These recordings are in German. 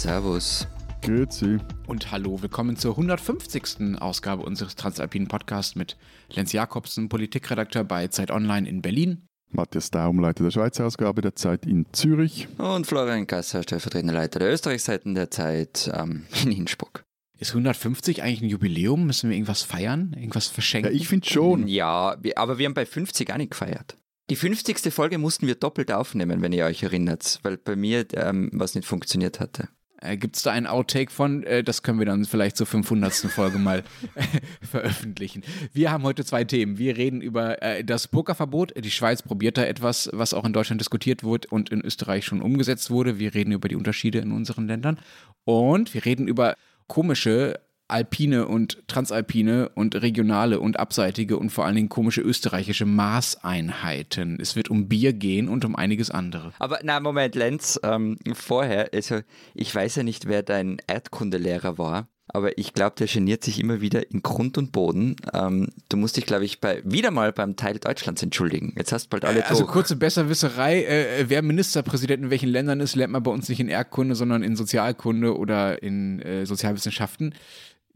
Servus. Grüezi. Und hallo, willkommen zur 150. Ausgabe unseres Transalpinen Podcasts mit Lenz Jakobsen, Politikredakteur bei Zeit Online in Berlin. Matthias Daum, Leiter der Schweizer Ausgabe der Zeit in Zürich. Und Florian Gasser, stellvertretender Leiter der Österreichseiten der Zeit ähm, in Innsbruck. Ist 150 eigentlich ein Jubiläum? Müssen wir irgendwas feiern? Irgendwas verschenken? Ja, ich finde schon. Ja, aber wir haben bei 50 auch nicht gefeiert. Die 50. Folge mussten wir doppelt aufnehmen, wenn ihr euch erinnert, weil bei mir ähm, was nicht funktioniert hatte. Äh, Gibt es da einen Outtake von? Äh, das können wir dann vielleicht zur 500. Folge mal äh, veröffentlichen. Wir haben heute zwei Themen. Wir reden über äh, das Burka-Verbot. Die Schweiz probiert da etwas, was auch in Deutschland diskutiert wurde und in Österreich schon umgesetzt wurde. Wir reden über die Unterschiede in unseren Ländern. Und wir reden über komische alpine und transalpine und regionale und abseitige und vor allen Dingen komische österreichische Maßeinheiten. Es wird um Bier gehen und um einiges andere. Aber na Moment, Lenz, ähm, vorher, also ich weiß ja nicht, wer dein Erdkundelehrer war. Aber ich glaube, der geniert sich immer wieder in Grund und Boden. Ähm, du musst dich, glaube ich, bei, wieder mal beim Teil Deutschlands entschuldigen. Jetzt hast du bald alle Also durch. kurze Besserwisserei, äh, wer Ministerpräsident in welchen Ländern ist, lernt man bei uns nicht in Erdkunde, sondern in Sozialkunde oder in äh, Sozialwissenschaften.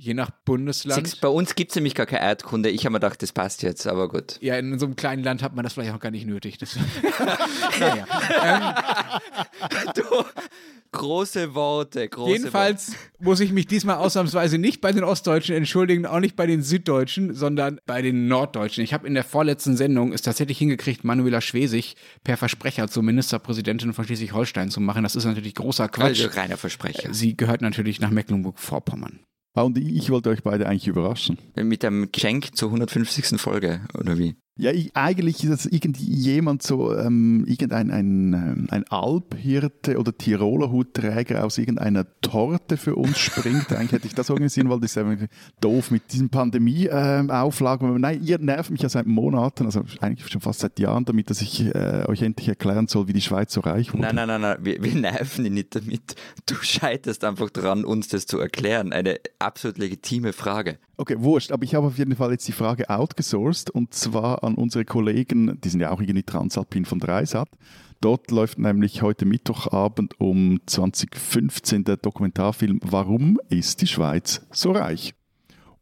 Je nach Bundesland. Bei uns gibt es nämlich gar keine Erdkunde. Ich habe mir gedacht, das passt jetzt, aber gut. Ja, in so einem kleinen Land hat man das vielleicht auch gar nicht nötig. Naja. ähm, Du, große Worte, große jedenfalls muss ich mich diesmal ausnahmsweise nicht bei den Ostdeutschen entschuldigen, auch nicht bei den Süddeutschen, sondern bei den Norddeutschen. Ich habe in der vorletzten Sendung es tatsächlich hingekriegt, Manuela Schwesig per Versprecher zur Ministerpräsidentin von Schleswig-Holstein zu machen. Das ist natürlich großer Worte. Quatsch. Also reiner Versprecher. Sie gehört natürlich nach Mecklenburg-Vorpommern. Ah, und ich wollte euch beide eigentlich überraschen. Mit einem Geschenk zur 150. Folge, oder wie? Ja, ich, eigentlich ist das irgendjemand so, ähm, irgendein ein, ähm, ein Alphirte oder Tiroler Hutträger aus irgendeiner Torte für uns springt. eigentlich hätte ich das organisieren wollen, das ist einfach doof mit diesen Pandemie-Auflagen. Nein, ihr nervt mich ja seit Monaten, also eigentlich schon fast seit Jahren damit, dass ich äh, euch endlich erklären soll, wie die Schweiz so reich wurde. Nein, nein, nein, nein. Wir, wir nerven dich nicht damit. Du scheiterst einfach dran, uns das zu erklären. Eine absolut legitime Frage. Okay, wurscht, aber ich habe auf jeden Fall jetzt die Frage outgesourced und zwar an unsere Kollegen, die sind ja auch irgendwie Transalpin von Dreisat. Dort läuft nämlich heute Mittwochabend um 2015 der Dokumentarfilm Warum ist die Schweiz so reich?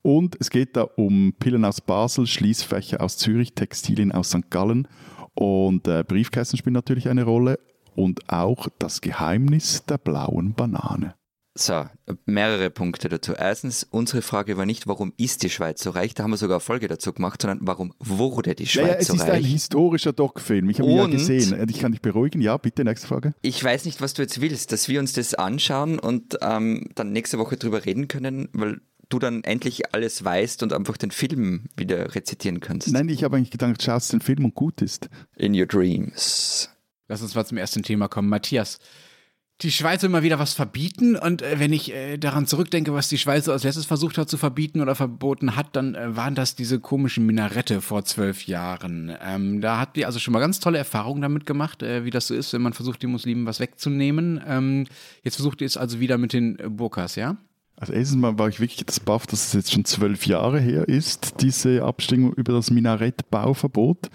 Und es geht da um Pillen aus Basel, Schließfächer aus Zürich, Textilien aus St. Gallen und äh, Briefkästen spielen natürlich eine Rolle und auch das Geheimnis der blauen Banane. So, mehrere Punkte dazu. Erstens, unsere Frage war nicht, warum ist die Schweiz so reich? Da haben wir sogar eine Folge dazu gemacht, sondern warum wurde die Schweiz ja, es so ist ein reich? historischer Doc-Film. Ich habe ihn ja Und- gesehen. Ich kann dich beruhigen. Ja, bitte, nächste Frage. Ich weiß nicht, was du jetzt willst, dass wir uns das anschauen und ähm, dann nächste Woche drüber reden können, weil du dann endlich alles weißt und einfach den Film wieder rezitieren kannst. Nein, ich habe eigentlich gedacht, schaust den Film und gut ist. In your dreams. Lass uns mal zum ersten Thema kommen. Matthias, die Schweiz mal wieder was verbieten und äh, wenn ich äh, daran zurückdenke, was die Schweiz als letztes versucht hat zu verbieten oder verboten hat, dann äh, waren das diese komischen Minarette vor zwölf Jahren. Ähm, da hat die also schon mal ganz tolle Erfahrungen damit gemacht, äh, wie das so ist, wenn man versucht, den Muslimen was wegzunehmen. Ähm, jetzt versucht ihr es also wieder mit den Burkas, ja? Also erstens mal war ich wirklich das Baff, dass es jetzt schon zwölf Jahre her ist, diese Abstimmung über das Minarettbauverbot.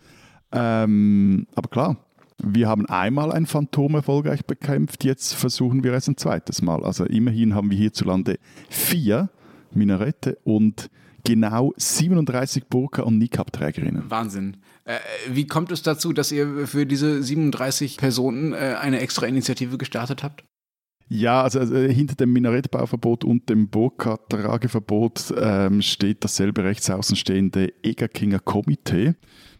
Ähm, aber klar, wir haben einmal ein Phantom erfolgreich bekämpft, jetzt versuchen wir es ein zweites Mal. Also immerhin haben wir hierzulande vier Minarette und genau 37 Burka- und Niqab-Trägerinnen. Wahnsinn. Äh, wie kommt es dazu, dass ihr für diese 37 Personen äh, eine extra Initiative gestartet habt? Ja, also äh, hinter dem Minarettbauverbot und dem Burka-Trageverbot ähm, steht dasselbe rechtsaußenstehende Egerkinger Komitee.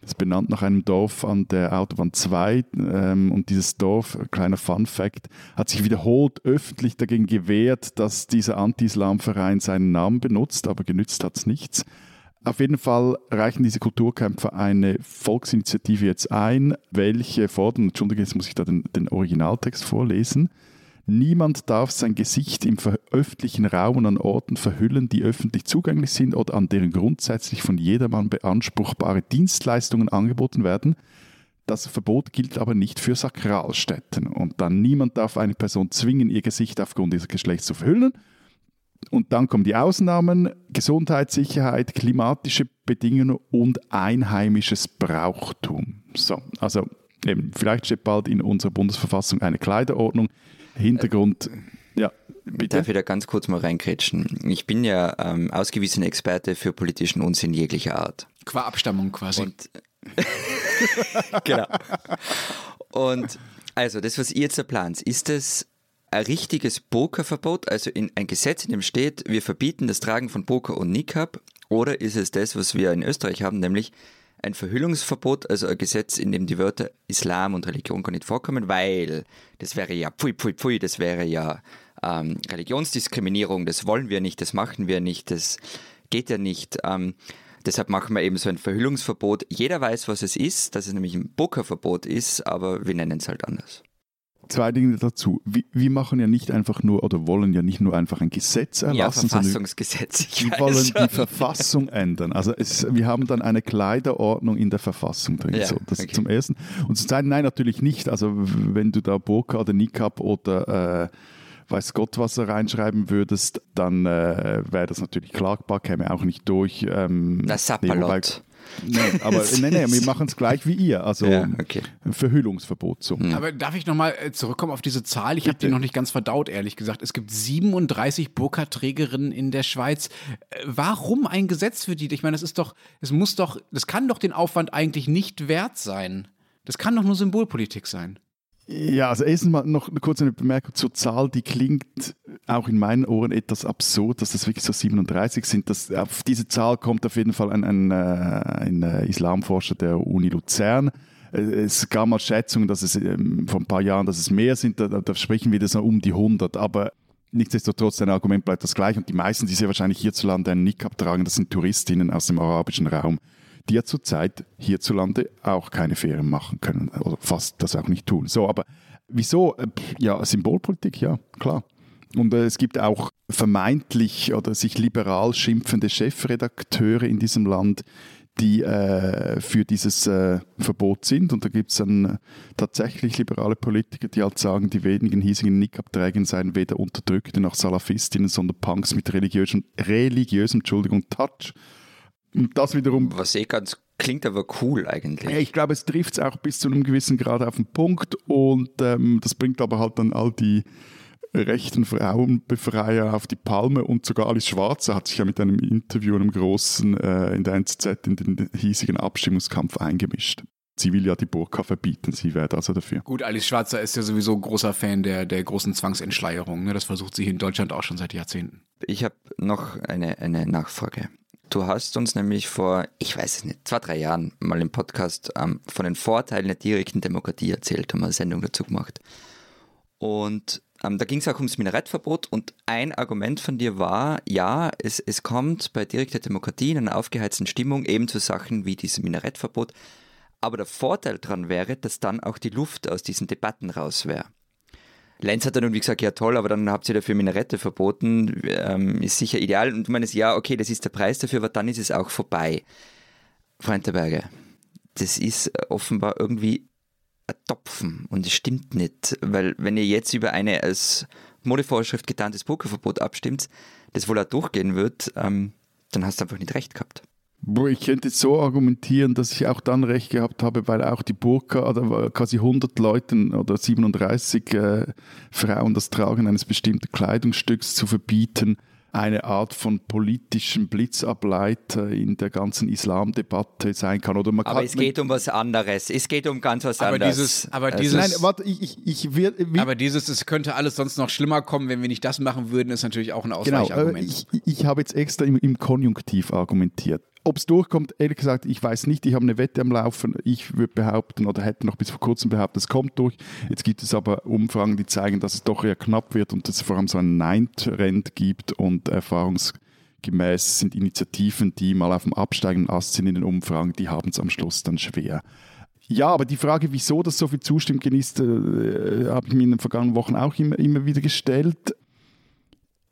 Das ist benannt nach einem Dorf an der Autobahn 2. Ähm, und dieses Dorf, kleiner Fun Fact, hat sich wiederholt öffentlich dagegen gewehrt, dass dieser Anti-Islam-Verein seinen Namen benutzt, aber genützt hat es nichts. Auf jeden Fall reichen diese Kulturkämpfer eine Volksinitiative jetzt ein, welche fordern, Entschuldige, jetzt muss ich da den, den Originaltext vorlesen. Niemand darf sein Gesicht im öffentlichen Raum und an Orten verhüllen, die öffentlich zugänglich sind oder an deren grundsätzlich von jedermann beanspruchbare Dienstleistungen angeboten werden. Das Verbot gilt aber nicht für Sakralstätten. Und dann niemand darf eine Person zwingen, ihr Gesicht aufgrund ihres Geschlechts zu verhüllen. Und dann kommen die Ausnahmen, Gesundheitssicherheit, klimatische Bedingungen und einheimisches Brauchtum. So, also eben, vielleicht steht bald in unserer Bundesverfassung eine Kleiderordnung. Hintergrund, ja, Bitte? Darf ich da ganz kurz mal reinkrätschen? Ich bin ja ähm, ausgewiesener Experte für politischen Unsinn jeglicher Art. Qua Abstammung quasi. Und genau. Und also, das, was ihr jetzt plant, ist das ein richtiges Burka-Verbot, also in ein Gesetz, in dem steht, wir verbieten das Tragen von Burka und Niqab, oder ist es das, was wir in Österreich haben, nämlich ein Verhüllungsverbot, also ein Gesetz, in dem die Wörter Islam und Religion gar nicht vorkommen, weil das wäre ja pfui, pfui, pfui, das wäre ja ähm, Religionsdiskriminierung, das wollen wir nicht, das machen wir nicht, das geht ja nicht. Ähm, deshalb machen wir eben so ein Verhüllungsverbot. Jeder weiß, was es ist, dass es nämlich ein Burka-Verbot ist, aber wir nennen es halt anders. Zwei Dinge dazu. Wir, wir, machen ja nicht einfach nur oder wollen ja nicht nur einfach ein Gesetz erlassen, ja, Verfassungsgesetz. wir wollen schon. die Verfassung ändern. Also es, wir haben dann eine Kleiderordnung in der Verfassung drin. Ja, so, das okay. zum ersten. Und zum zweiten, nein, natürlich nicht. Also wenn du da Burka oder Niqab oder äh, weiß Gott, was reinschreiben würdest, dann äh, wäre das natürlich klagbar, käme auch nicht durch. Ähm, das Sapperlot. Nee, aber nee, nee, wir machen es gleich wie ihr. Also ja, okay. Verhüllungsverbot. So. Hm. Aber darf ich nochmal äh, zurückkommen auf diese Zahl? Ich habe die noch nicht ganz verdaut, ehrlich gesagt. Es gibt 37 Burka-Trägerinnen in der Schweiz. Äh, warum ein Gesetz für die? Ich meine, das ist doch, es muss doch, das kann doch den Aufwand eigentlich nicht wert sein. Das kann doch nur Symbolpolitik sein. Ja, also erstens mal noch eine Bemerkung zur Zahl, die klingt auch in meinen Ohren etwas absurd, dass das wirklich so 37 sind. Das, auf diese Zahl kommt auf jeden Fall ein, ein, äh, ein äh, Islamforscher der Uni Luzern. Äh, es gab mal Schätzungen, dass es ähm, vor ein paar Jahren, dass es mehr sind, da, da sprechen wir das um die 100, aber nichtsdestotrotz, dein Argument bleibt das gleiche. Und die meisten, die sehr wahrscheinlich hierzulande einen Niqab tragen, das sind Touristinnen aus dem arabischen Raum die ja zurzeit hierzulande auch keine Ferien machen können oder fast das auch nicht tun. So, aber wieso? Äh, ja, Symbolpolitik, ja, klar. Und äh, es gibt auch vermeintlich oder sich liberal schimpfende Chefredakteure in diesem Land, die äh, für dieses äh, Verbot sind. Und da gibt es dann äh, tatsächlich liberale Politiker, die halt sagen, die wenigen hiesigen Niqab-Träger seien weder Unterdrückte noch Salafistinnen, sondern Punks mit religiösem, religiösem Entschuldigung, Touch. Und das wiederum. Was eh ganz klingt aber cool eigentlich. Ich glaube, es trifft es auch bis zu einem gewissen Grad auf den Punkt und ähm, das bringt aber halt dann all die rechten Frauenbefreier auf die Palme und sogar Alice Schwarzer hat sich ja mit einem Interview, einem großen äh, in der NZZ in den hiesigen Abstimmungskampf eingemischt. Sie will ja die Burka verbieten, sie wäre also dafür. Gut, Alice Schwarzer ist ja sowieso ein großer Fan der, der großen Zwangsentschleierung. Ne? Das versucht sie hier in Deutschland auch schon seit Jahrzehnten. Ich habe noch eine, eine Nachfrage. Du hast uns nämlich vor, ich weiß es nicht, zwei, drei Jahren mal im Podcast ähm, von den Vorteilen der direkten Demokratie erzählt, haben wir eine Sendung dazu gemacht. Und ähm, da ging es auch ums Minarettverbot und ein Argument von dir war, ja, es, es kommt bei direkter Demokratie in einer aufgeheizten Stimmung eben zu Sachen wie diesem Minarettverbot. Aber der Vorteil daran wäre, dass dann auch die Luft aus diesen Debatten raus wäre. Lenz hat dann irgendwie gesagt, ja toll, aber dann habt ihr dafür Minarette verboten, ähm, ist sicher ideal. Und du meinst, ja, okay, das ist der Preis dafür, aber dann ist es auch vorbei. Freund der Berge, das ist offenbar irgendwie ein Topfen und es stimmt nicht, weil wenn ihr jetzt über eine als Modevorschrift getarntes Pokerverbot abstimmt, das wohl auch durchgehen wird, ähm, dann hast du einfach nicht recht gehabt. Ich könnte so argumentieren, dass ich auch dann recht gehabt habe, weil auch die Burka, also quasi 100 Leuten oder 37 äh, Frauen das Tragen eines bestimmten Kleidungsstücks zu verbieten, eine Art von politischem Blitzableiter in der ganzen Islamdebatte sein kann. Oder man aber es geht um was anderes. Es geht um ganz was aber anderes. Dieses, aber also dieses, nein, warte, ich, ich, ich will, aber dieses, es könnte alles sonst noch schlimmer kommen, wenn wir nicht das machen würden, ist natürlich auch ein Ausweichargument. Genau, ich, ich habe jetzt extra im, im Konjunktiv argumentiert. Ob es durchkommt, ehrlich gesagt, ich weiß nicht. Ich habe eine Wette am Laufen. Ich würde behaupten oder hätte noch bis vor kurzem behauptet, es kommt durch. Jetzt gibt es aber Umfragen, die zeigen, dass es doch eher knapp wird und dass es vor allem so einen Nein-Trend gibt und erfahrungsgemäß sind Initiativen, die mal auf dem absteigenden Ast sind in den Umfragen, die haben es am Schluss dann schwer. Ja, aber die Frage, wieso das so viel Zustimmung genießt, äh, habe ich mir in den vergangenen Wochen auch immer, immer wieder gestellt.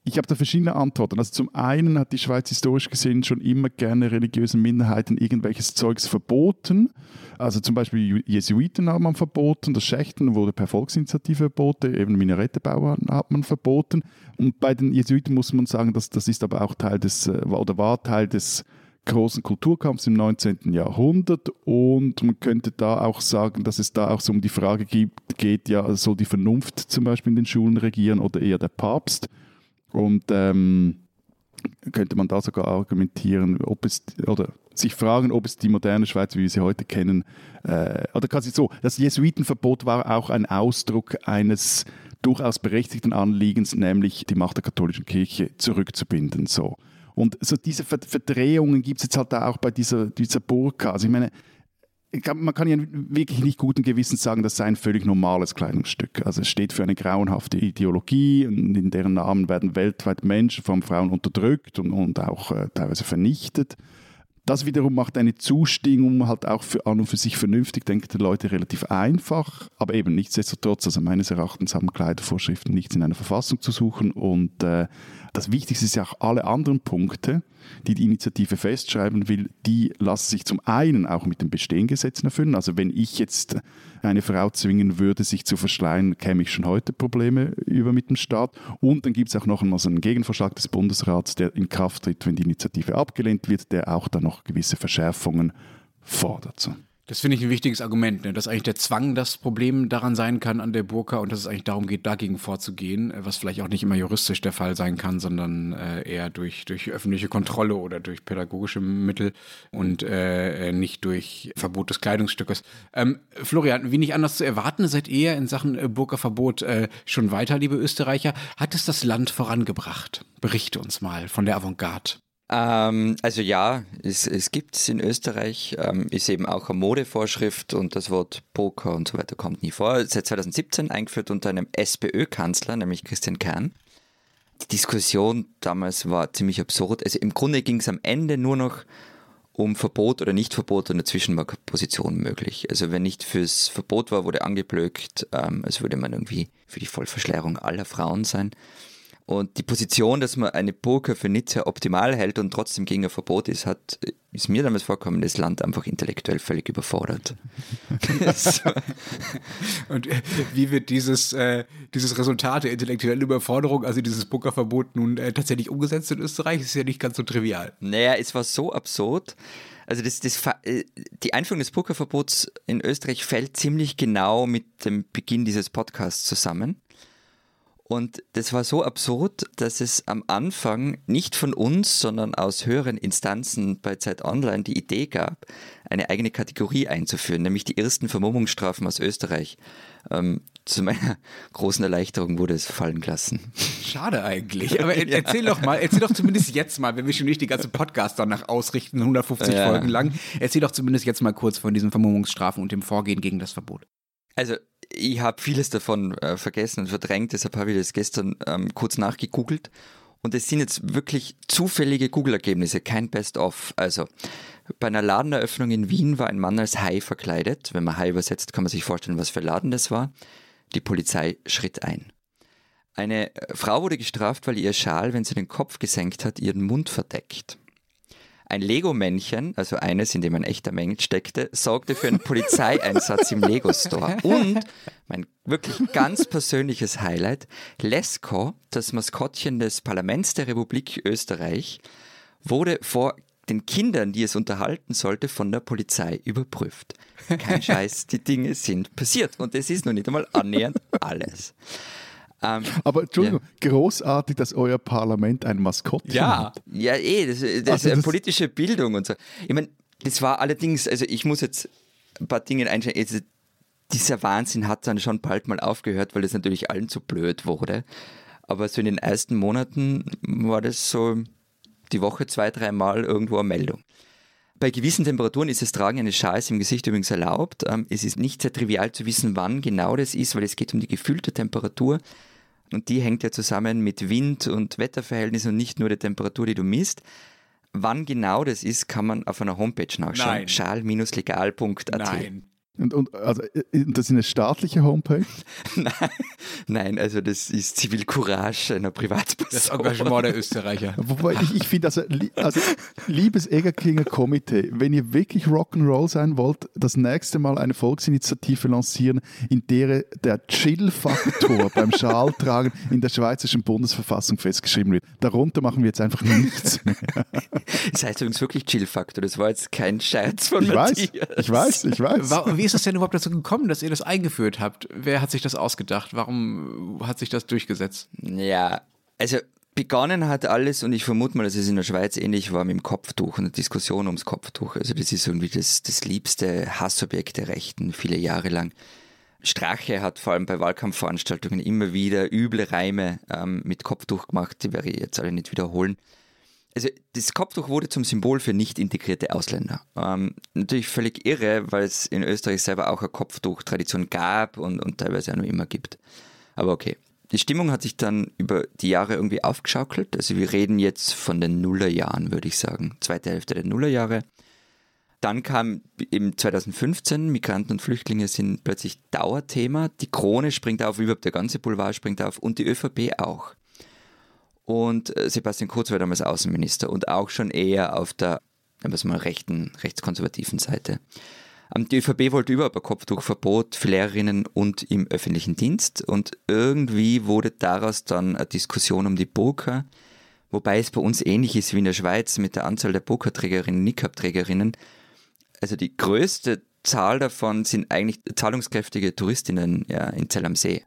Ich habe da verschiedene Antworten. Also zum einen hat die Schweiz historisch gesehen schon immer gerne religiösen Minderheiten irgendwelches Zeugs verboten. Also zum Beispiel Jesuiten haben man verboten, das Schächten wurde per Volksinitiative verboten, eben Minarettebau hat man verboten. Und bei den Jesuiten muss man sagen, dass das ist aber auch Teil des, äh, oder war Teil des großen Kulturkampfs im 19. Jahrhundert und man könnte da auch sagen, dass es da auch so um die Frage gibt, geht, ja, soll die Vernunft zum Beispiel in den Schulen regieren oder eher der Papst? Und ähm, könnte man da sogar argumentieren, ob es oder sich fragen, ob es die moderne Schweiz, wie wir sie heute kennen, äh, oder quasi so, das Jesuitenverbot war auch ein Ausdruck eines durchaus berechtigten Anliegens, nämlich die Macht der katholischen Kirche zurückzubinden. So. Und so diese Verdrehungen gibt es jetzt halt auch bei dieser, dieser Burka. Also ich meine, man kann ja wirklich nicht guten Gewissens sagen, das sei ein völlig normales Kleidungsstück. Also es steht für eine grauenhafte Ideologie und in deren Namen werden weltweit Menschen, vor allem Frauen, unterdrückt und, und auch äh, teilweise vernichtet. Das wiederum macht eine Zustimmung halt auch für an und für sich vernünftig, denken die Leute relativ einfach, aber eben nichtsdestotrotz, also meines Erachtens haben Kleidervorschriften nichts in einer Verfassung zu suchen und äh, das Wichtigste ist ja auch alle anderen Punkte, die die Initiative festschreiben will, die lassen sich zum einen auch mit den bestehenden Gesetzen erfüllen. Also wenn ich jetzt eine Frau zwingen würde, sich zu verschleiern, käme ich schon heute Probleme über mit dem Staat. Und dann gibt es auch noch einmal so einen Gegenvorschlag des Bundesrats, der in Kraft tritt, wenn die Initiative abgelehnt wird, der auch dann noch gewisse Verschärfungen fordert. Das finde ich ein wichtiges Argument, ne? dass eigentlich der Zwang das Problem daran sein kann an der Burka und dass es eigentlich darum geht, dagegen vorzugehen, äh, was vielleicht auch nicht immer juristisch der Fall sein kann, sondern äh, eher durch, durch öffentliche Kontrolle oder durch pädagogische Mittel und äh, nicht durch Verbot des Kleidungsstückes. Ähm, Florian, wie nicht anders zu erwarten, seid ihr in Sachen äh, Burka-Verbot äh, schon weiter, liebe Österreicher. Hat es das Land vorangebracht? Berichte uns mal von der Avantgarde. Ähm, also ja, es, es gibt es in Österreich, ähm, ist eben auch eine Modevorschrift und das Wort Poker und so weiter kommt nie vor. Seit 2017 eingeführt unter einem SPÖ-Kanzler, nämlich Christian Kern. Die Diskussion damals war ziemlich absurd. Also im Grunde ging es am Ende nur noch um Verbot oder Nichtverbot und dazwischen war Position möglich. Also wenn nicht fürs Verbot war, wurde angeblökt, ähm, als würde man irgendwie für die Vollverschleierung aller Frauen sein. Und die Position, dass man eine Burka für nicht sehr optimal hält und trotzdem gegen ein Verbot ist, hat, ist mir damals vorkommen, das Land einfach intellektuell völlig überfordert. und äh, wie wird dieses, äh, dieses Resultat der intellektuellen Überforderung, also dieses Burka-Verbot nun äh, tatsächlich umgesetzt in Österreich? Das ist ja nicht ganz so trivial. Naja, es war so absurd. Also das, das, äh, die Einführung des Burka-Verbots in Österreich fällt ziemlich genau mit dem Beginn dieses Podcasts zusammen. Und das war so absurd, dass es am Anfang nicht von uns, sondern aus höheren Instanzen bei Zeit Online die Idee gab, eine eigene Kategorie einzuführen, nämlich die ersten Vermummungsstrafen aus Österreich. Ähm, zu meiner großen Erleichterung wurde es fallen gelassen. Schade eigentlich. Aber ja. erzähl doch mal, erzähl doch zumindest jetzt mal, wenn wir schon nicht die ganze Podcast danach ausrichten, 150 ja. Folgen lang, erzähl doch zumindest jetzt mal kurz von diesen Vermummungsstrafen und dem Vorgehen gegen das Verbot. Also ich habe vieles davon äh, vergessen und verdrängt, deshalb habe ich das gestern ähm, kurz nachgegoogelt. Und es sind jetzt wirklich zufällige Google-Ergebnisse, kein Best-of. Also, bei einer Ladeneröffnung in Wien war ein Mann als Hai verkleidet. Wenn man Hai übersetzt, kann man sich vorstellen, was für ein Laden das war. Die Polizei schritt ein. Eine äh, Frau wurde gestraft, weil ihr Schal, wenn sie den Kopf gesenkt hat, ihren Mund verdeckt. Ein Lego-Männchen, also eines, in dem ein echter Mensch steckte, sorgte für einen Polizeieinsatz im Lego-Store. Und mein wirklich ganz persönliches Highlight, Lesko, das Maskottchen des Parlaments der Republik Österreich, wurde vor den Kindern, die es unterhalten sollte, von der Polizei überprüft. Kein Scheiß, die Dinge sind passiert. Und es ist noch nicht einmal annähernd alles. Ähm, Aber Entschuldigung, ja. großartig, dass euer Parlament ein Maskottchen ja. hat. Ja, eh, das, das also ist das politische Bildung und so. Ich meine, das war allerdings, also ich muss jetzt ein paar Dinge einstellen. Also dieser Wahnsinn hat dann schon bald mal aufgehört, weil es natürlich allen zu blöd wurde. Aber so in den ersten Monaten war das so die Woche zwei, dreimal irgendwo eine Meldung. Bei gewissen Temperaturen ist das Tragen eines Schals im Gesicht übrigens erlaubt. Ähm, es ist nicht sehr trivial zu wissen, wann genau das ist, weil es geht um die gefühlte Temperatur. Und die hängt ja zusammen mit Wind- und Wetterverhältnissen und nicht nur der Temperatur, die du misst. Wann genau das ist, kann man auf einer Homepage nachschauen. Schal-legal.at. Nein. Und, und also, das ist eine staatliche Homepage? Nein, nein, also das ist Zivilcourage einer Privatperson. Das Engagement der Österreicher. Wobei ich, ich finde, also, also liebes Egerkinger Komitee, wenn ihr wirklich Rock'n'Roll sein wollt, das nächste Mal eine Volksinitiative lancieren, in der der Chill-Faktor beim Schaltragen in der schweizerischen Bundesverfassung festgeschrieben wird. Darunter machen wir jetzt einfach nichts mehr. Das heißt übrigens wirklich Chill-Faktor, das war jetzt kein Scherz von Ich Matthias. weiß, ich weiß, ich weiß. Wa- Wie ist es denn überhaupt dazu gekommen, dass ihr das eingeführt habt? Wer hat sich das ausgedacht? Warum hat sich das durchgesetzt? Ja, also begonnen hat alles und ich vermute mal, dass es in der Schweiz ähnlich war mit dem Kopftuch und der Diskussion ums Kopftuch. Also das ist irgendwie das, das liebste Hassobjekt der Rechten, viele Jahre lang. Strache hat vor allem bei Wahlkampfveranstaltungen immer wieder üble Reime ähm, mit Kopftuch gemacht, die werde ich jetzt alle nicht wiederholen. Also das Kopftuch wurde zum Symbol für nicht integrierte Ausländer. Ähm, natürlich völlig irre, weil es in Österreich selber auch eine Kopftuch-Tradition gab und, und teilweise auch noch immer gibt. Aber okay. Die Stimmung hat sich dann über die Jahre irgendwie aufgeschaukelt. Also wir reden jetzt von den Nullerjahren, würde ich sagen. Zweite Hälfte der Nullerjahre. Dann kam im 2015, Migranten und Flüchtlinge sind plötzlich Dauerthema. Die Krone springt auf, überhaupt der ganze Boulevard springt auf und die ÖVP auch. Und äh, Sebastian Kurz war damals Außenminister und auch schon eher auf der, wir mal, rechten, rechtskonservativen Seite. Die ÖVP wollte überhaupt ein Kopftuchverbot für Lehrerinnen und im öffentlichen Dienst und irgendwie wurde daraus dann eine Diskussion um die Burka, wobei es bei uns ähnlich ist wie in der Schweiz mit der Anzahl der Burka-Trägerinnen, Niqab-Trägerinnen. Also die größte Zahl davon sind eigentlich zahlungskräftige Touristinnen ja, in Zell am See.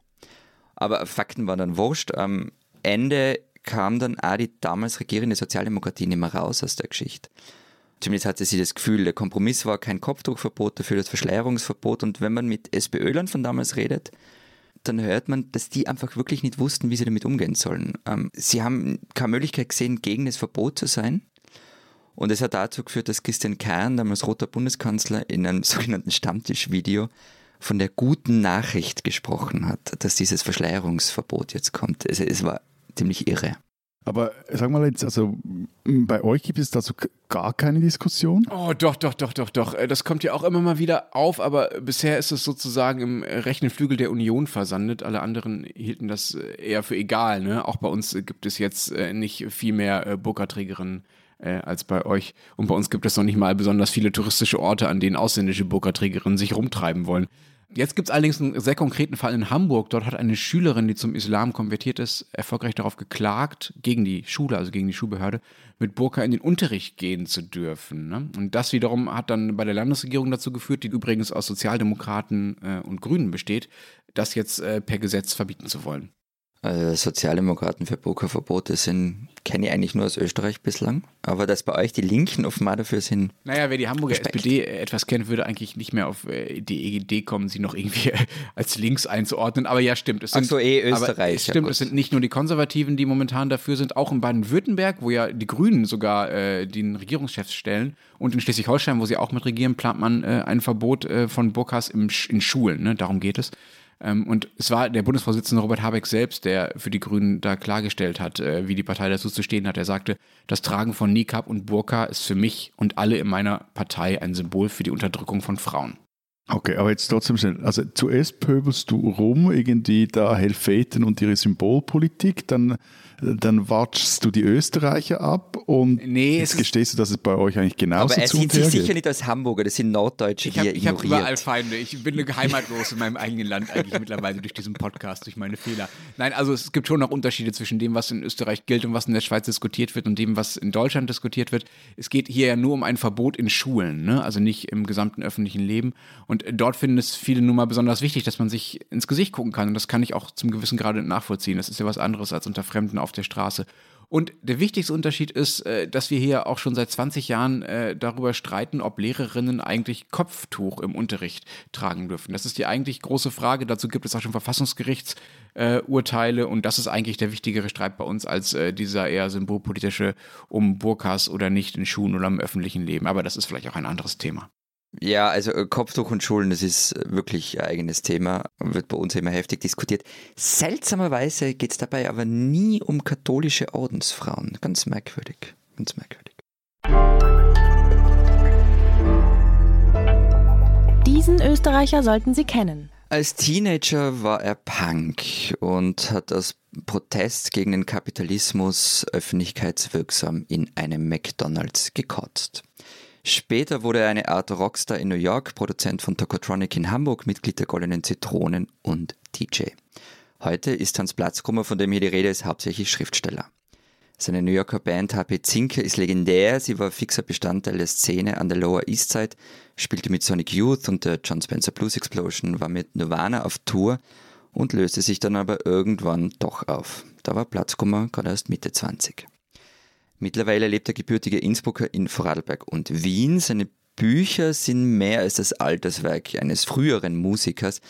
Aber Fakten waren dann wurscht. Am Ende kam dann auch die damals regierende Sozialdemokratie nicht mehr raus aus der Geschichte. Zumindest hatte sie das Gefühl, der Kompromiss war kein Kopftuchverbot, dafür das Verschleierungsverbot. Und wenn man mit SPÖlern von damals redet, dann hört man, dass die einfach wirklich nicht wussten, wie sie damit umgehen sollen. Ähm, sie haben keine Möglichkeit gesehen, gegen das Verbot zu sein. Und es hat dazu geführt, dass Christian Kern, damals roter Bundeskanzler, in einem sogenannten Stammtischvideo von der guten Nachricht gesprochen hat, dass dieses Verschleierungsverbot jetzt kommt. Also es war ziemlich irre. Aber sag mal jetzt, also bei euch gibt es dazu gar keine Diskussion? Oh, doch, doch, doch, doch, doch. Äh, Das kommt ja auch immer mal wieder auf, aber bisher ist es sozusagen im äh, rechten Flügel der Union versandet. Alle anderen hielten das äh, eher für egal. Ne? Auch bei uns gibt es jetzt nicht viel mehr Burka-Trägerinnen äh, als bei euch. Und bei uns gibt es noch nicht mal besonders viele touristische Orte, an denen ausländische Burka-Trägerinnen sich rumtreiben wollen. Jetzt gibt es allerdings einen sehr konkreten Fall in Hamburg. Dort hat eine Schülerin, die zum Islam konvertiert ist, erfolgreich darauf geklagt, gegen die Schule, also gegen die Schulbehörde, mit Burka in den Unterricht gehen zu dürfen. Ne? Und das wiederum hat dann bei der Landesregierung dazu geführt, die übrigens aus Sozialdemokraten äh, und Grünen besteht, das jetzt äh, per Gesetz verbieten zu wollen. Also Sozialdemokraten für Burka-Verbote sind, kenne ich eigentlich nur aus Österreich bislang. Aber dass bei euch die Linken offenbar dafür sind, Naja, wer die Hamburger Respekt. SPD etwas kennt, würde eigentlich nicht mehr auf äh, die Idee kommen, sie noch irgendwie als links einzuordnen. Aber ja, stimmt. Es Ach sind, so, eh Österreich, Es ja stimmt, gut. es sind nicht nur die Konservativen, die momentan dafür sind, auch in Baden-Württemberg, wo ja die Grünen sogar äh, den Regierungschefs stellen und in Schleswig-Holstein, wo sie auch mit regieren, plant man äh, ein Verbot äh, von Burkas im, in Schulen. Ne? Darum geht es. Ähm, und es war der Bundesvorsitzende Robert Habeck selbst, der für die Grünen da klargestellt hat, äh, wie die Partei dazu zu stehen hat. Er sagte, das Tragen von Niqab und Burka ist für mich und alle in meiner Partei ein Symbol für die Unterdrückung von Frauen. Okay, aber jetzt trotzdem schnell. Also zuerst pöbelst du rum, irgendwie da Helveten und ihre Symbolpolitik, dann, dann watschst du die Österreicher ab und Nee, es jetzt ist- gestehst du, dass es bei euch eigentlich genauso aber er sieht sich her sicher nicht als Hamburger, das sind Norddeutsche, Ich die habe er ich hab überall. Feinde. Ich bin heimatlos in meinem eigenen Land eigentlich mittlerweile durch diesen Podcast, durch meine Fehler. Nein, also es gibt schon noch Unterschiede zwischen dem, was in Österreich gilt und was in der Schweiz diskutiert wird und dem, was in Deutschland diskutiert wird. Es geht hier ja nur um ein Verbot in Schulen, ne? also nicht im gesamten öffentlichen Leben. Und dort finden es viele nun mal besonders wichtig, dass man sich ins Gesicht gucken kann. Und das kann ich auch zum gewissen Grade nachvollziehen. Das ist ja was anderes als unter Fremden auf der Straße. Und der wichtigste Unterschied ist, äh, dass wir hier auch schon seit 20 Jahren äh, darüber streiten, ob Lehrerinnen eigentlich Kopftuch im Unterricht tragen dürfen. Das ist die eigentlich große Frage. Dazu gibt es auch schon Verfassungsgerichtsurteile äh, und das ist eigentlich der wichtigere Streit bei uns als dieser eher symbolpolitische um Burkas oder nicht in Schulen oder im öffentlichen Leben. Aber das ist vielleicht auch ein anderes Thema. Ja, also äh, Kopftuch und Schulen, das ist äh, wirklich ein eigenes Thema, wird bei uns immer heftig diskutiert. Seltsamerweise geht es dabei aber nie um katholische Ordensfrauen. Ganz merkwürdig, ganz merkwürdig. Die Diesen Österreicher sollten Sie kennen. Als Teenager war er Punk und hat aus Protest gegen den Kapitalismus öffentlichkeitswirksam in einem McDonald's gekotzt. Später wurde er eine Art Rockstar in New York, Produzent von Tokotronic in Hamburg, Mitglied der Goldenen Zitronen und DJ. Heute ist Hans Platzkummer, von dem hier die Rede ist, hauptsächlich Schriftsteller. Seine New Yorker Band HP Zinke ist legendär. Sie war fixer Bestandteil der Szene an der Lower East Side, spielte mit Sonic Youth und der John Spencer Blues Explosion, war mit Nirvana auf Tour und löste sich dann aber irgendwann doch auf. Da war Platzkummer gerade erst Mitte 20. Mittlerweile lebt der gebürtige Innsbrucker in Vorarlberg und Wien. Seine Bücher sind mehr als das Alterswerk eines früheren Musikers.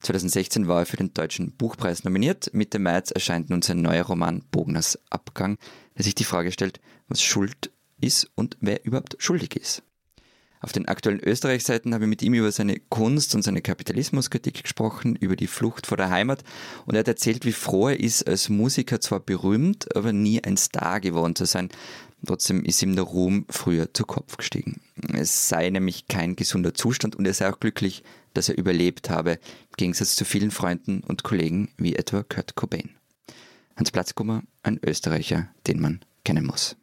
2016 war er für den Deutschen Buchpreis nominiert. Mitte März erscheint nun sein neuer Roman Bogners Abgang, der sich die Frage stellt, was Schuld ist und wer überhaupt schuldig ist. Auf den aktuellen Österreich-Seiten habe ich mit ihm über seine Kunst und seine Kapitalismuskritik gesprochen, über die Flucht vor der Heimat und er hat erzählt, wie froh er ist, als Musiker zwar berühmt, aber nie ein Star geworden zu sein. Trotzdem ist ihm der Ruhm früher zu Kopf gestiegen. Es sei nämlich kein gesunder Zustand und er sei auch glücklich, dass er überlebt habe, im Gegensatz zu vielen Freunden und Kollegen wie etwa Kurt Cobain. Hans Platzkummer, ein Österreicher, den man kennen muss.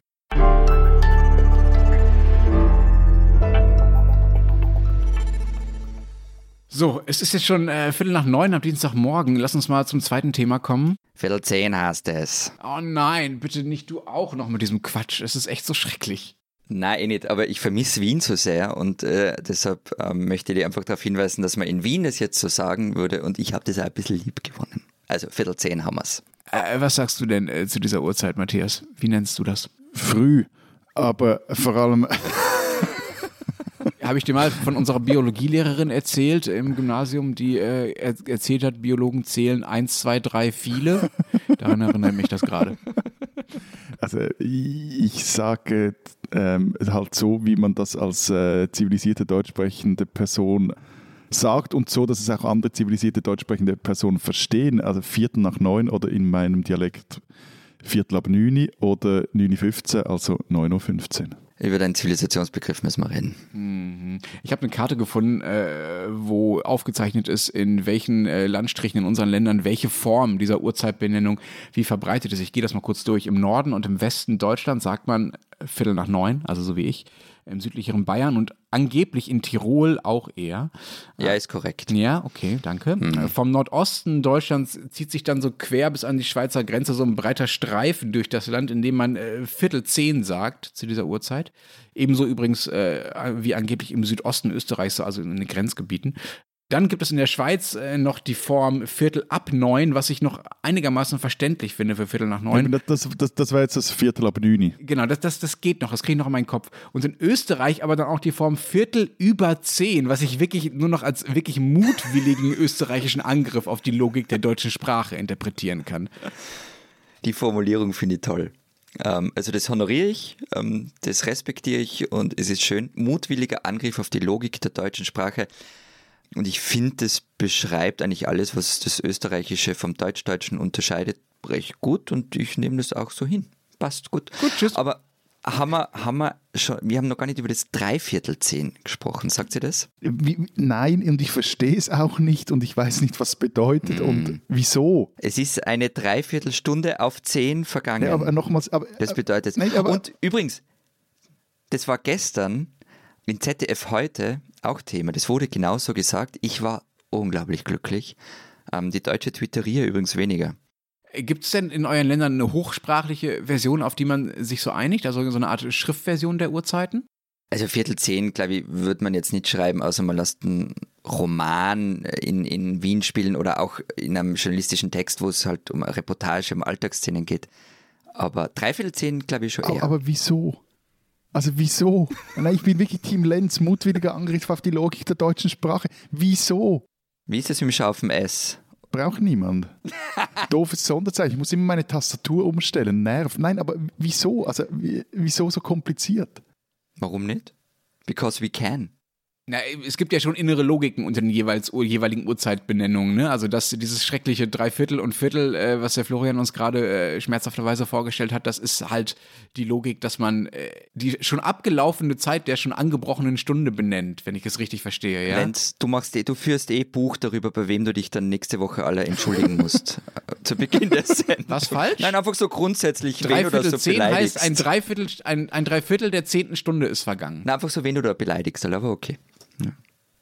So, es ist jetzt schon äh, Viertel nach neun am Dienstagmorgen. Lass uns mal zum zweiten Thema kommen. Viertel zehn hast es. Oh nein, bitte nicht du auch noch mit diesem Quatsch. Es ist echt so schrecklich. Nein, eh nicht, aber ich vermisse Wien so sehr und äh, deshalb ähm, möchte ich dir einfach darauf hinweisen, dass man in Wien das jetzt so sagen würde und ich habe das auch ein bisschen lieb gewonnen. Also Viertel zehn haben wir's. Äh, was sagst du denn äh, zu dieser Uhrzeit, Matthias? Wie nennst du das? Früh, aber vor allem Habe ich dir mal von unserer Biologielehrerin erzählt im Gymnasium, die äh, er erzählt hat, Biologen zählen 1, 2, 3, viele. Daran erinnere ich mich das gerade. Also ich sage ähm, halt so, wie man das als äh, zivilisierte deutsch sprechende Person sagt und so, dass es auch andere zivilisierte deutsch sprechende Personen verstehen. Also Viertel nach neun oder in meinem Dialekt Viertel ab neun oder 9.15 also 9.15 Uhr. Über deinen Zivilisationsbegriff müssen wir reden. Mhm. Ich habe eine Karte gefunden, äh, wo aufgezeichnet ist, in welchen äh, Landstrichen in unseren Ländern welche Form dieser Uhrzeitbenennung wie verbreitet ist. Ich gehe das mal kurz durch. Im Norden und im Westen Deutschlands sagt man Viertel nach neun, also so wie ich im südlicheren Bayern und angeblich in Tirol auch eher. Ja, ist korrekt. Ja, okay, danke. Mhm. Vom Nordosten Deutschlands zieht sich dann so quer bis an die Schweizer Grenze so ein breiter Streifen durch das Land, in dem man äh, Viertel zehn sagt zu dieser Uhrzeit. Ebenso übrigens äh, wie angeblich im Südosten Österreichs, also in den Grenzgebieten. Dann gibt es in der Schweiz äh, noch die Form Viertel ab neun, was ich noch einigermaßen verständlich finde für Viertel nach neun. Das, das, das war jetzt das Viertel ab neun. Genau, das, das, das geht noch, das kriege ich noch in meinen Kopf. Und in Österreich aber dann auch die Form Viertel über zehn, was ich wirklich nur noch als wirklich mutwilligen österreichischen Angriff auf die Logik der deutschen Sprache interpretieren kann. Die Formulierung finde ich toll. Ähm, also das honoriere ich, ähm, das respektiere ich und es ist schön. Mutwilliger Angriff auf die Logik der deutschen Sprache. Und ich finde, das beschreibt eigentlich alles, was das Österreichische vom Deutschdeutschen unterscheidet, recht gut und ich nehme das auch so hin. Passt gut. Gut, tschüss. Aber haben wir, haben wir schon, wir haben noch gar nicht über das Dreiviertel zehn gesprochen, sagt sie das? Wie, nein, und ich verstehe es auch nicht und ich weiß nicht, was es bedeutet mm. und wieso. Es ist eine Dreiviertelstunde auf zehn vergangen. Ja, aber nochmals, aber, das bedeutet. Nein, aber, und übrigens, das war gestern in ZDF heute auch Thema. Das wurde genauso gesagt. Ich war unglaublich glücklich. Ähm, die deutsche Twitterier übrigens weniger. Gibt es denn in euren Ländern eine hochsprachliche Version, auf die man sich so einigt? Also so eine Art Schriftversion der Uhrzeiten? Also Viertel zehn, glaube ich, wird man jetzt nicht schreiben, außer man lässt einen Roman in, in Wien spielen oder auch in einem journalistischen Text, wo es halt um eine Reportage, um Alltagsszenen geht. Aber Dreiviertel zehn, glaube ich, schon eher. Aber wieso? Also wieso? Nein, ich bin wirklich Team Lenz, mutwilliger Angriff auf die Logik der deutschen Sprache. Wieso? Wie ist es im Schaufen S? Braucht niemand. Doofes Sonderzeichen. Ich muss immer meine Tastatur umstellen. Nerv. Nein, aber wieso? Also wieso so kompliziert? Warum nicht? Because we can. Na, es gibt ja schon innere Logiken unter den jeweils, jeweiligen Uhrzeitbenennungen. Ne? Also das, dieses schreckliche Dreiviertel und Viertel, äh, was der Florian uns gerade äh, schmerzhafterweise vorgestellt hat, das ist halt die Logik, dass man äh, die schon abgelaufene Zeit der schon angebrochenen Stunde benennt, wenn ich es richtig verstehe. Ja? Lenz, du machst eh, du führst eh Buch darüber, bei wem du dich dann nächste Woche alle entschuldigen musst. Äh, zu Beginn der Sendung. Was falsch? Nein, einfach so grundsätzlich, wen Dreiviertel so zehn beleidigst. heißt, ein Dreiviertel, ein, ein Dreiviertel der zehnten Stunde ist vergangen. Nein, einfach so, wen du da beleidigst, aber okay.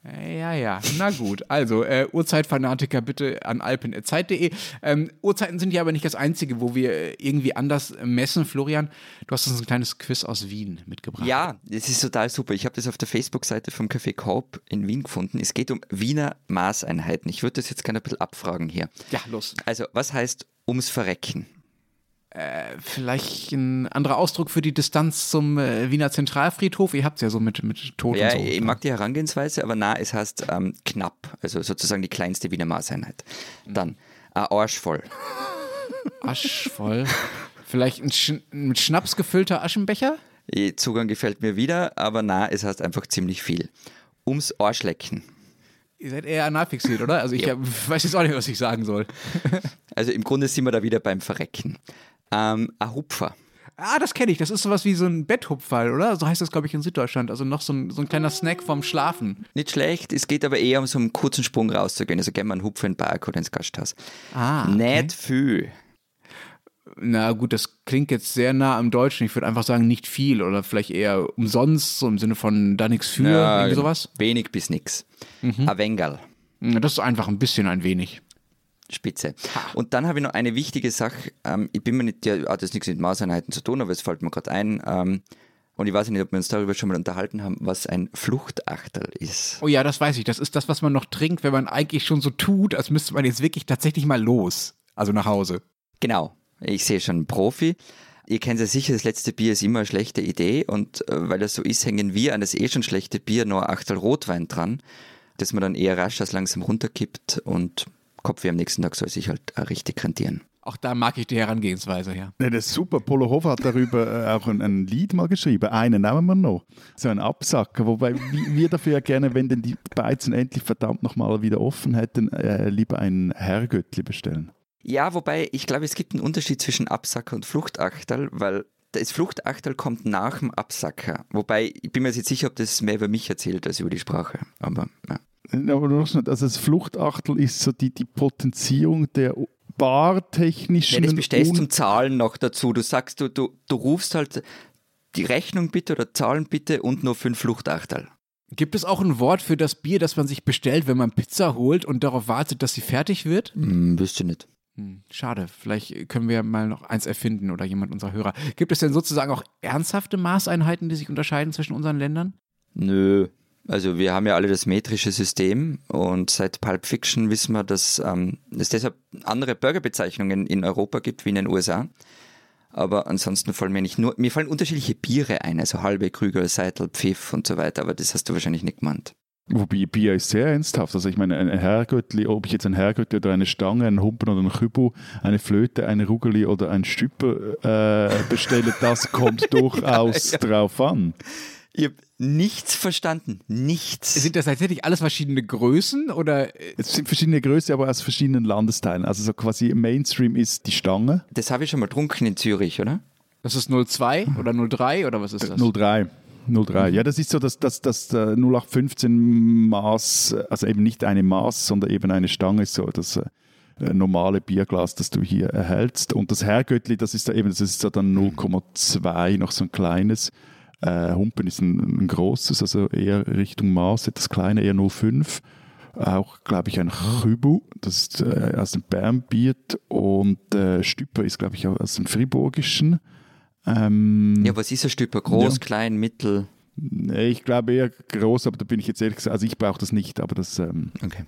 Ja, ja, na gut. Also, äh, Uhrzeitfanatiker bitte an alpen.zeit.de. Ähm, Uhrzeiten sind ja aber nicht das Einzige, wo wir äh, irgendwie anders messen. Florian, du hast uns ein kleines Quiz aus Wien mitgebracht. Ja, das ist total super. Ich habe das auf der Facebook-Seite vom Café Korb in Wien gefunden. Es geht um Wiener Maßeinheiten. Ich würde das jetzt gerne ein bisschen abfragen hier. Ja, los. Also, was heißt ums Verrecken? Vielleicht ein anderer Ausdruck für die Distanz zum äh, Wiener Zentralfriedhof. Ihr habt es ja so mit, mit Tod Ja, und so. ich mag die Herangehensweise, aber na, es heißt ähm, knapp. Also sozusagen die kleinste Wiener Maßeinheit. Dann ein Arsch voll. Asch voll. Vielleicht ein Sch mit Schnaps gefüllter Aschenbecher? Zugang gefällt mir wieder, aber na, es heißt einfach ziemlich viel. Ums Arschlecken. Ihr seid eher analfixiert, oder? Also ich Ja. hab- weiß jetzt auch nicht, was ich sagen soll. Also im Grunde sind wir da wieder beim Verrecken. Ähm, ein Hupfer. Ah, das kenne ich. Das ist sowas wie so ein Betthupferl, oder? So heißt das, glaube ich, in Süddeutschland. Also noch so ein, so ein kleiner Snack vorm Schlafen. Nicht schlecht, es geht aber eher um so einen kurzen Sprung rauszugehen. Also gerne mal einen Hupfer in den Park oder ins Gasthaus. Ah, okay. Nicht viel. Na gut, das klingt jetzt sehr nah am Deutschen. Ich würde einfach sagen, nicht viel oder vielleicht eher umsonst, so im Sinne von da nichts für, irgendwie sowas. Wenig bis nix. Mhm. Na, Das ist einfach ein bisschen ein wenig. Spitze. Und dann habe ich noch eine wichtige Sache. Ähm, ich bin mir nicht, ja, hat das nichts mit Maßeinheiten zu tun, aber es fällt mir gerade ein. Ähm, und ich weiß nicht, ob wir uns darüber schon mal unterhalten haben, was ein Fluchtachterl ist. Oh ja, das weiß ich. Das ist das, was man noch trinkt, wenn man eigentlich schon so tut, als müsste man jetzt wirklich tatsächlich mal los. Also nach Hause. Genau, ich sehe schon einen Profi. Ihr kennt ja sicher, das letzte Bier ist immer eine schlechte Idee und äh, weil das so ist, hängen wir an das eh schon schlechte Bier noch ein Achtel Rotwein dran, das man dann eher rasch als langsam runterkippt und Kopfweh am nächsten Tag soll sich halt äh, richtig rentieren. Auch da mag ich die Herangehensweise, ja. Ja, das ist super. Polo Hofer hat darüber äh, auch ein, ein Lied mal geschrieben. Einen nehmen wir noch. So ein Absacker. Wobei wir wir dafür ja gerne, wenn denn die Beizen endlich verdammt nochmal wieder offen hätten, äh, lieber ein Herrgöttli bestellen. Ja, wobei ich glaube, es gibt einen Unterschied zwischen Absacker und Fluchtachterl, weil das Fluchtachterl kommt nach dem Absacker. Wobei, ich bin mir jetzt nicht sicher, ob das mehr über mich erzählt als über die Sprache. Aber ja. Aber nur so, also das Fluchtachtel ist so die, die Potenzierung der bartechnischen Ja, das bestellst und- zum Zahlen noch dazu. Du sagst, du, du, du rufst halt die Rechnung bitte oder Zahlen bitte und nur fünf Fluchtachterl. Gibt es auch ein Wort für das Bier, das man sich bestellt, wenn man Pizza holt und darauf wartet, dass sie fertig wird? Hm, wüsste nicht. Hm, schade. Vielleicht können wir mal noch eins erfinden oder jemand unserer Hörer. Gibt es denn sozusagen auch ernsthafte Maßeinheiten, die sich unterscheiden zwischen unseren Ländern? Nö. Also wir haben ja alle das metrische System und seit Pulp Fiction wissen wir, dass ähm, es deshalb andere Burgerbezeichnungen in Europa gibt wie in den USA. Aber ansonsten fallen mir nicht nur, mir fallen unterschiedliche Biere ein, also halbe Krüger, Seitel, Pfiff und so weiter, aber das hast du wahrscheinlich nicht gemeint. Wobei Bier ist sehr ernsthaft. Also ich meine, ein Herrgöttli, ob ich jetzt ein Herrgöttli oder eine Stange, einen Humpen oder einen Kübel, eine Flöte, eine Rugeli oder ein Stüpper äh, bestelle, das kommt durchaus drauf an. Ich habe nichts verstanden. Nichts. Sind das tatsächlich alles verschiedene Größen oder äh, Es sind verschiedene Größe, aber aus verschiedenen Landesteilen. Also so quasi Mainstream ist die Stange. Das habe ich schon mal getrunken in Zürich, oder? das ist 02 oder 03 oder was ist das? 03. 03. Ja, das ist so das, das, das äh, 0815 Maß, also eben nicht eine Maß, sondern eben eine Stange, so das äh, normale Bierglas, das du hier erhältst. Und das Herrgöttli, das ist da eben, das ist so dann 0,2, noch so ein kleines. Äh, Humpen ist ein, ein großes, also eher Richtung Maß, etwas kleiner, eher 0,5. Auch, glaube ich, ein Chübu, das ist äh, aus dem Bernbier. Und äh, Stüpper ist, glaube ich, auch aus dem Friburgischen. Ähm, Ja, was ist ein Stüpper? Groß, Ja. klein, mittel? Nee, ich glaube eher groß, aber da bin ich jetzt ehrlich gesagt, also ich brauche das nicht, aber das ähm, Okay.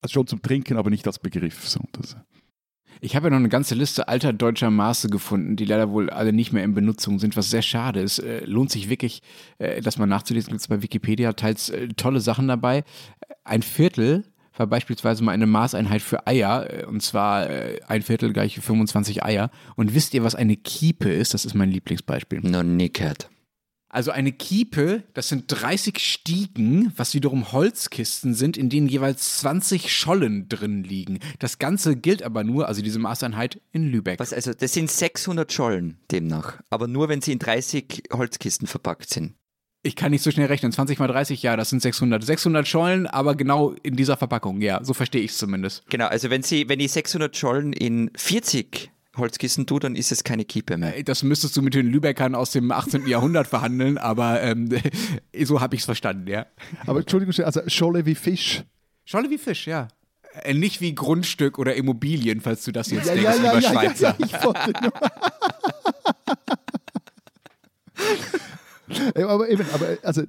also schon zum Trinken, aber nicht als Begriff. So, das, Ich habe ja noch eine ganze Liste alter deutscher Maße gefunden, die leider wohl alle nicht mehr in Benutzung sind, was sehr schade ist. Äh, lohnt sich wirklich, äh, das mal nachzulesen. Gibt es bei Wikipedia teils äh, tolle Sachen dabei. Ein Viertel war beispielsweise mal eine Maßeinheit für Eier, und zwar ein Viertel gleich 25 Eier. Und wisst ihr, was eine Kiepe ist? Das ist mein Lieblingsbeispiel. Noch nie gehört. Also eine Kiepe, das sind 30 Stiegen, was wiederum Holzkisten sind, in denen jeweils 20 Schollen drin liegen. Das Ganze gilt aber nur, also diese Maßeinheit, in Lübeck. Was, also das sind 600 Schollen demnach, aber nur wenn sie in 30 Holzkisten verpackt sind. Ich kann nicht so schnell rechnen. 20 mal 30, ja, das sind 600. 600 Schollen, aber genau in dieser Verpackung, ja, so verstehe ich es zumindest. Genau, also wenn sie, wenn ich 600 Schollen in 40 Holzkissen tue, dann ist es keine Kiepe mehr. Das müsstest du mit den Lübeckern aus dem 18. Jahrhundert verhandeln, aber ähm, so habe ich es verstanden, ja. Aber Entschuldigung, also Scholle wie Fisch. Scholle wie Fisch, ja. Äh, Nicht wie Grundstück oder Immobilien, falls du das jetzt Ja, denkst, ja, ja, lieber ja, ja, Schweizer. ja, ich wollte nur. Ja, aber eben, aber also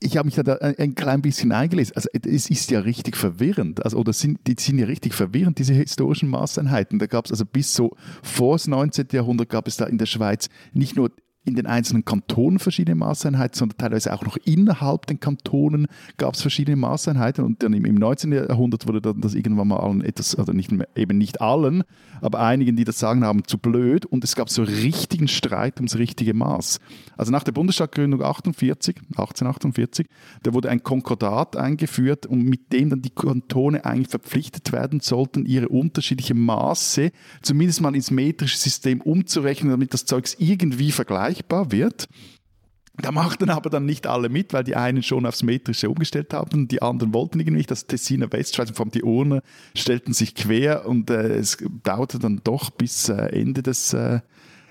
ich habe mich da ein, ein klein bisschen eingelesen. Also es ist ja richtig verwirrend. Also, oder sind, die sind ja richtig verwirrend, diese historischen Maßeinheiten. Da gab es also bis so vor das 19. Jahrhundert gab es da in der Schweiz nicht nur in den einzelnen Kantonen verschiedene Maßeinheiten, sondern teilweise auch noch innerhalb den Kantonen gab es verschiedene Maßeinheiten und dann im, im 19. Jahrhundert wurde dann das irgendwann mal allen etwas, also nicht mehr, eben nicht allen, aber einigen, die das sagen haben, zu blöd und es gab so richtigen Streit ums richtige Maß. Also nach der Bundesstaatgründung 48, 1848, da wurde ein Konkordat eingeführt und mit dem dann die Kantone eigentlich verpflichtet werden sollten, ihre unterschiedlichen Maße zumindest mal ins metrische System umzurechnen, damit das Zeugs irgendwie vergleichbar wird. Da machten aber dann nicht alle mit, weil die einen schon aufs Metrische umgestellt haben, die anderen wollten irgendwie nicht. Das Tessiner Westschweiz vor allem die Urne stellten sich quer und äh, es dauerte dann doch bis äh, Ende des, äh,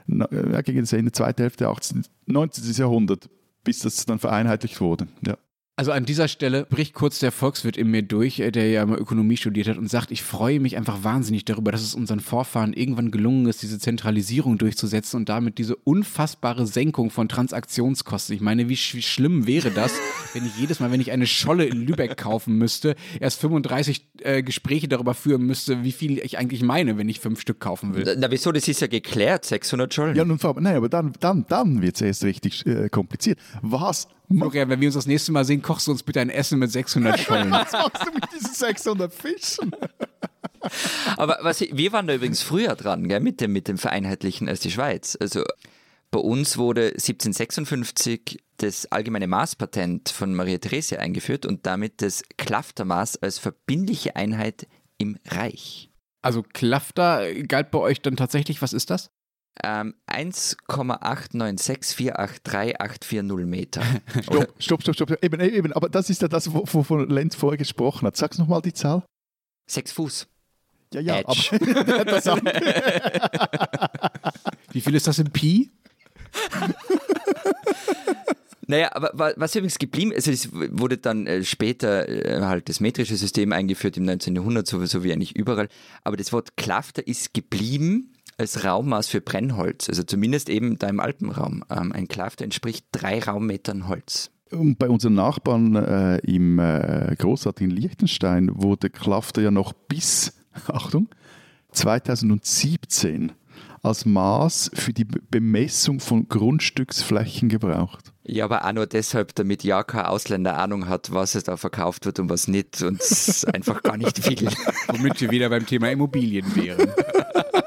gegen das Ende, zweite Hälfte 18, 19. Jahrhundert, bis das dann vereinheitlicht wurde. Ja. Also an dieser Stelle bricht kurz der Volkswirt in mir durch, äh, der ja mal Ökonomie studiert hat und sagt, ich freue mich einfach wahnsinnig darüber, dass es unseren Vorfahren irgendwann gelungen ist, diese Zentralisierung durchzusetzen und damit diese unfassbare Senkung von Transaktionskosten. Ich meine, wie, sch wie schlimm wäre das, wenn ich jedes Mal, wenn ich eine Scholle in Lübeck kaufen müsste, erst 35 äh, Gespräche darüber führen müsste, wie viel ich eigentlich meine, wenn ich fünf Stück kaufen will. Na wieso, das ist ja geklärt, 600 Schollen. Ja, nun, nein, aber dann, dann, dann wird es erst richtig äh, kompliziert. Was, Florian, wenn wir uns das nächste Mal sehen, kochst du uns bitte ein Essen mit 600 Schollen. was machst du mit diesen 600 Fischen? Aber was, ich- wir waren da übrigens früher dran, gell, mit dem, mit dem Vereinheitlichen als die Schweiz. Also bei uns wurde 1756 das allgemeine Maßpatent von Maria Theresia eingeführt und damit das Klaftermaß als verbindliche Einheit im Reich. Also Klafter galt bei euch dann tatsächlich, was ist das? Ähm, 1,896483840 Meter. Stopp, stopp, stopp, stopp. Eben, eben, aber das ist ja das, wo- wovon Lenz vorher gesprochen hat. Sag's nochmal die Zahl. Sechs Fuß. Ja, ja, Edge. aber das. Wie viel ist das in Pi? Naja, aber wa- was übrigens geblieben ist, also es wurde dann äh, später äh, halt das metrische System eingeführt im 19. Jahrhundert, sowieso wie eigentlich überall. Aber das Wort Klafter ist geblieben als Raummaß für Brennholz, also zumindest eben da im Alpenraum. Ähm, ein Klafter entspricht drei Raummetern Holz. Und bei unseren Nachbarn äh, im äh, großartigen Liechtenstein wurde Klafter ja noch bis, Achtung, 2017 als Maß für die Be- Bemessung von Grundstücksflächen gebraucht. Ja, aber auch nur deshalb, damit ja kein Ausländer Ahnung hat, was es da verkauft wird und was nicht und es einfach gar nicht will. Womit wir wieder beim Thema Immobilien wären.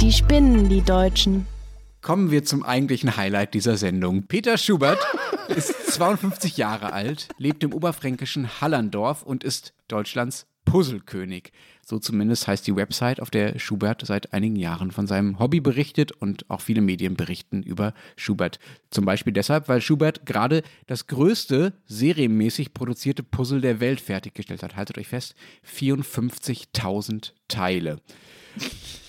Die spinnen, die Deutschen. Kommen wir zum eigentlichen Highlight dieser Sendung. Peter Schubert ist 52 Jahre alt, lebt im oberfränkischen Hallandorf und ist Deutschlands Puzzlekönig. So zumindest heißt die Website, auf der Schubert seit einigen Jahren von seinem Hobby berichtet und auch viele Medien berichten über Schubert. Zum Beispiel deshalb, weil Schubert gerade das größte serienmäßig produzierte Puzzle der Welt fertiggestellt hat. Haltet euch fest, 54.000 Teile.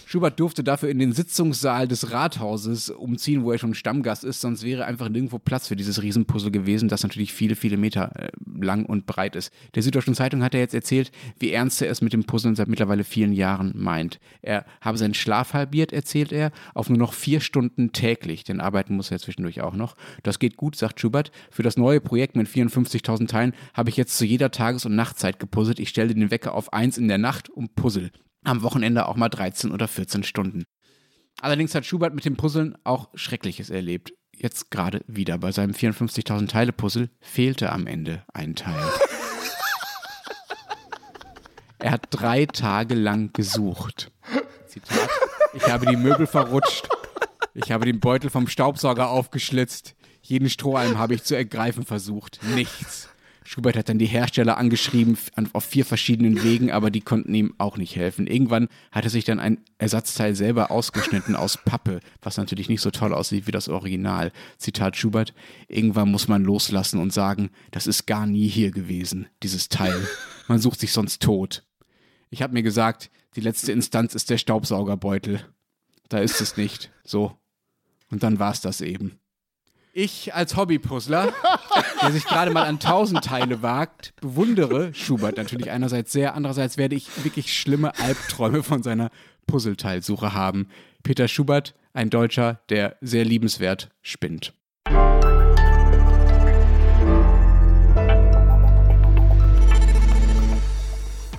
Schubert durfte dafür in den Sitzungssaal des Rathauses umziehen, wo er schon Stammgast ist, sonst wäre einfach nirgendwo Platz für dieses Riesenpuzzle gewesen, das natürlich viele, viele Meter äh, lang und breit ist. Der Süddeutschen Zeitung hat er jetzt erzählt, wie ernst er es mit dem Puzzeln seit mittlerweile vielen Jahren meint. Er habe seinen Schlaf halbiert, erzählt er, auf nur noch vier Stunden täglich, denn arbeiten muss er zwischendurch auch noch. Das geht gut, sagt Schubert. Für das neue Projekt mit 54.000 Teilen habe ich jetzt zu jeder Tages- und Nachtzeit gepuzzelt. Ich stelle den Wecker auf eins in der Nacht und puzzle am Wochenende auch mal 13 oder 14 Stunden. Allerdings hat Schubert mit dem Puzzeln auch Schreckliches erlebt. Jetzt gerade wieder. Bei seinem 54.000 Teile Puzzle fehlte am Ende ein Teil. Er hat drei Tage lang gesucht. Zitat. Ich habe die Möbel verrutscht. Ich habe den Beutel vom Staubsauger aufgeschlitzt. Jeden Strohhalm habe ich zu ergreifen versucht. Nichts. Schubert hat dann die Hersteller angeschrieben auf vier verschiedenen Wegen, aber die konnten ihm auch nicht helfen. Irgendwann hat er sich dann ein Ersatzteil selber ausgeschnitten aus Pappe, was natürlich nicht so toll aussieht wie das Original. Zitat Schubert, irgendwann muss man loslassen und sagen, das ist gar nie hier gewesen, dieses Teil. Man sucht sich sonst tot. Ich habe mir gesagt, die letzte Instanz ist der Staubsaugerbeutel. Da ist es nicht. So. Und dann war es das eben. Ich als Hobbypuzzler, der sich gerade mal an tausend Teile wagt, bewundere Schubert natürlich einerseits sehr, andererseits werde ich wirklich schlimme Albträume von seiner Puzzleteilsuche haben. Peter Schubert, ein Deutscher, der sehr liebenswert spinnt.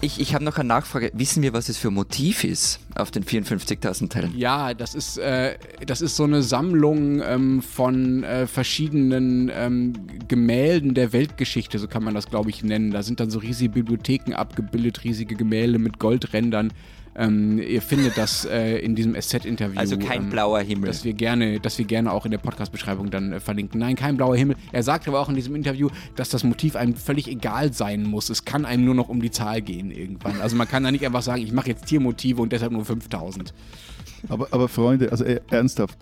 Ich, ich habe noch eine Nachfrage. Wissen wir, was es für Motiv ist auf den 54.000 Teilen? Ja, das ist, äh, das ist so eine Sammlung ähm, von äh, verschiedenen ähm, Gemälden der Weltgeschichte, so kann man das, glaube ich, nennen. Da sind dann so riesige Bibliotheken abgebildet, riesige Gemälde mit Goldrändern. Ähm, ihr findet das äh, in diesem Asset-Interview. Also kein ähm, blauer Himmel. Das wir gerne, dass wir gerne auch in der Podcast-Beschreibung dann äh, verlinken. Nein, kein blauer Himmel. Er sagt aber auch in diesem Interview, dass das Motiv einem völlig egal sein muss. Es kann einem nur noch um die Zahl gehen irgendwann. Also man kann da nicht einfach sagen, ich mache jetzt Tiermotive und deshalb nur 5000. Aber, aber Freunde, also äh, ernsthaft,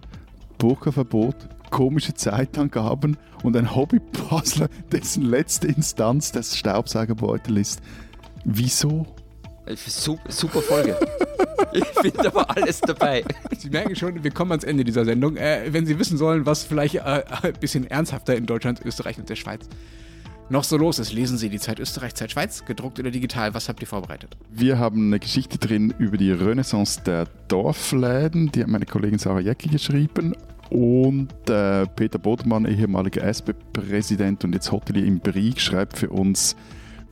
Burka-Verbot, komische Zeitangaben und ein Hobbypuzzler, dessen letzte Instanz das Staubsaugerbeutel ist. Wieso? Super, Folge. ich finde aber alles dabei. Sie merken schon, wir kommen ans Ende dieser Sendung. Äh, wenn Sie wissen sollen, was vielleicht äh, ein bisschen ernsthafter in Deutschland, Österreich und der Schweiz noch so los ist, lesen Sie die Zeit Österreich, Zeit Schweiz, gedruckt oder digital. Was habt ihr vorbereitet? Wir haben eine Geschichte drin über die Renaissance der Dorfläden. Die hat meine Kollegin Sarah Jäcki geschrieben. Und äh, Peter Bodemann, ehemaliger SP-Präsident und jetzt Hotelier im Brieg, schreibt für uns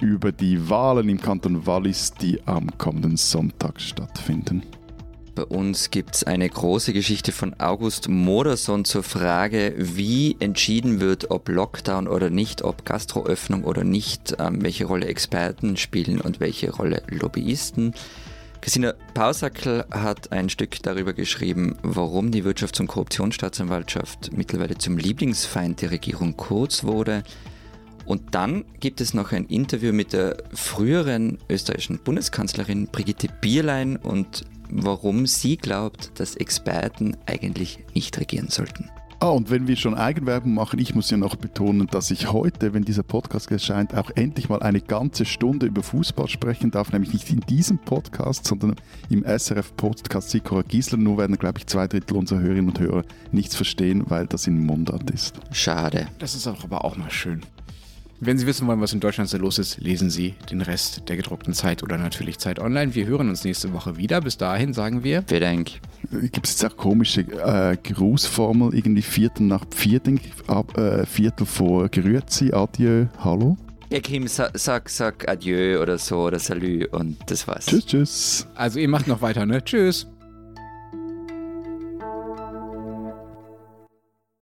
über die Wahlen im Kanton Wallis, die am kommenden Sonntag stattfinden. Bei uns gibt es eine große Geschichte von August Moderson zur Frage, wie entschieden wird, ob Lockdown oder nicht, ob Gastroöffnung oder nicht, ähm, welche Rolle Experten spielen und welche Rolle Lobbyisten. Christina Pausackel hat ein Stück darüber geschrieben, warum die Wirtschafts- und Korruptionsstaatsanwaltschaft mittlerweile zum Lieblingsfeind der Regierung Kurz wurde. Und dann gibt es noch ein Interview mit der früheren österreichischen Bundeskanzlerin Brigitte Bierlein und warum sie glaubt, dass Experten eigentlich nicht regieren sollten. Ah, und wenn wir schon Eigenwerbung machen, ich muss ja noch betonen, dass ich heute, wenn dieser Podcast erscheint, auch endlich mal eine ganze Stunde über Fußball sprechen darf, nämlich nicht in diesem Podcast, sondern im SRF-Podcast Sikora Giesler. Nur werden, glaube ich, zwei Drittel unserer Hörerinnen und Hörer nichts verstehen, weil das in Mundart ist. Schade. Das ist aber auch mal schön. Wenn Sie wissen wollen, was in Deutschland so los ist, lesen Sie den Rest der gedruckten Zeit oder natürlich Zeit online. Wir hören uns nächste Woche wieder. Bis dahin sagen wir. Vielen Dank. Gibt es jetzt auch komische äh, Grußformel, irgendwie Viertel nach Viertel, ab, äh, Viertel vor Grüezi, Adieu, Hallo? Ja, Kim, sag, sag, sag Adieu oder so oder Salü und das war's. Tschüss, tschüss. Also ihr macht noch weiter, ne? Tschüss.